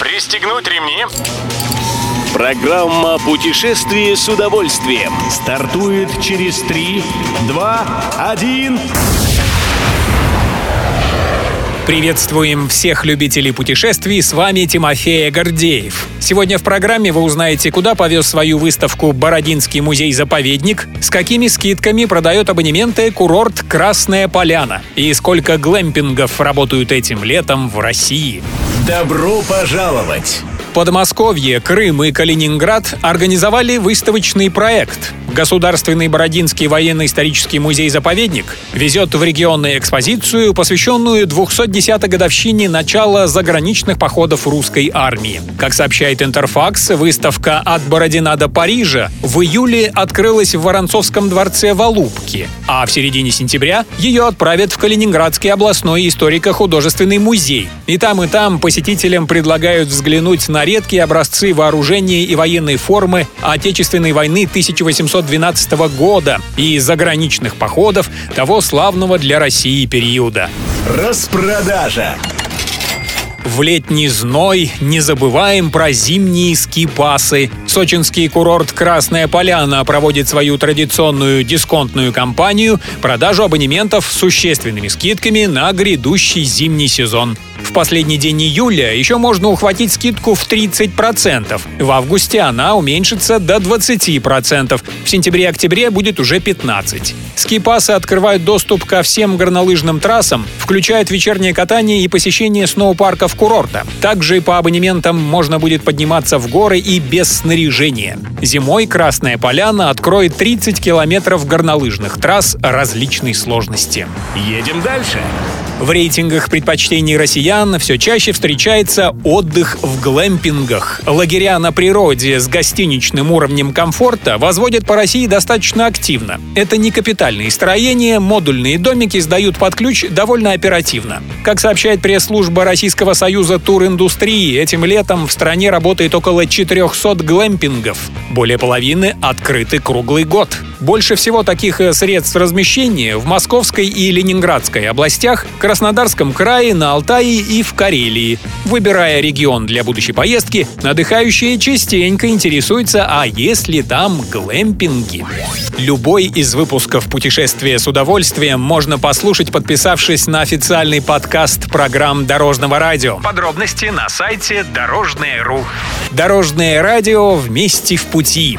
Пристегнуть ремни. Программа «Путешествие с удовольствием». Стартует через 3, 2, 1. Приветствуем всех любителей путешествий, с вами Тимофей Гордеев. Сегодня в программе вы узнаете, куда повез свою выставку Бородинский музей-заповедник, с какими скидками продает абонементы курорт Красная Поляна и сколько глэмпингов работают этим летом в России. Добро пожаловать! Подмосковье, Крым и Калининград организовали выставочный проект. Государственный Бородинский военно-исторический музей-заповедник везет в регионную экспозицию, посвященную 210-й годовщине начала заграничных походов русской армии. Как сообщает Интерфакс, выставка «От Бородина до Парижа» в июле открылась в Воронцовском дворце в Алубке, а в середине сентября ее отправят в Калининградский областной историко-художественный музей. И там, и там посетителям предлагают взглянуть на редкие образцы вооружения и военной формы Отечественной войны 1812 года и заграничных походов того славного для России периода. Распродажа. В летний зной не забываем про зимние скипасы. Сочинский курорт «Красная Поляна» проводит свою традиционную дисконтную кампанию продажу абонементов с существенными скидками на грядущий зимний сезон. В последний день июля еще можно ухватить скидку в 30%. В августе она уменьшится до 20%. В сентябре-октябре будет уже 15%. Скипасы открывают доступ ко всем горнолыжным трассам, включают вечернее катание и посещение сноупарков курорта. Также по абонементам можно будет подниматься в горы и без снаряжения. Зимой Красная Поляна откроет 30 километров горнолыжных трасс различной сложности. Едем дальше. В рейтингах предпочтений россиян все чаще встречается отдых в глэмпингах. Лагеря на природе с гостиничным уровнем комфорта возводят по России достаточно активно. Это не капитальные строения, модульные домики сдают под ключ довольно оперативно. Как сообщает пресс-служба Российского союза туриндустрии, этим летом в стране работает около 400 глэмпингов. Более половины открыты круглый год. Больше всего таких э, средств размещения в Московской и Ленинградской областях, Краснодарском крае, на Алтае и в Карелии. Выбирая регион для будущей поездки, отдыхающие частенько интересуются, а есть ли там глэмпинги. Любой из выпусков «Путешествия с удовольствием» можно послушать, подписавшись на официальный подкаст программ Дорожного радио. Подробности на сайте Дорожное.ру. Дорожное радио вместе в пути.